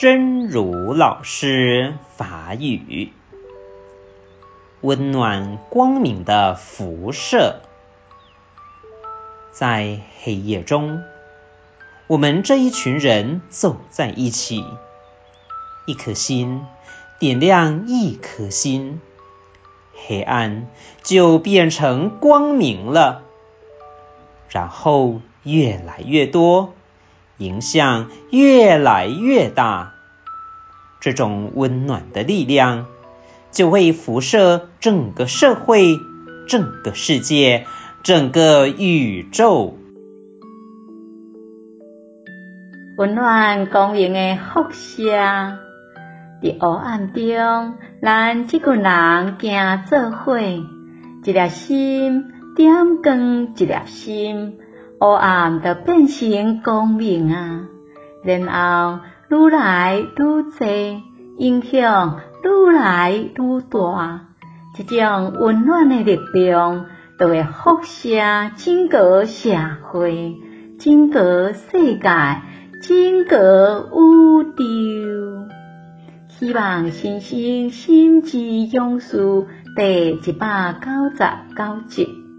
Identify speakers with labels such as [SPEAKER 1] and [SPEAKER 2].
[SPEAKER 1] 真如老师法语，温暖光明的辐射，在黑夜中，我们这一群人走在一起，一颗心点亮一颗心，黑暗就变成光明了，然后越来越多。影响越来越大，这种温暖的力量就会辐射整个社会、整个世界、整个宇宙。
[SPEAKER 2] 温暖光明的辐射，在黑暗中，咱这个人行做伙，一粒心点光，一粒心。黑暗就变成光明啊，然后愈来愈多，影响愈来愈大。这种温暖的力量，就会辐射整个社会、整个世界、整个宇宙。希望新生心之勇士第一百九十九集。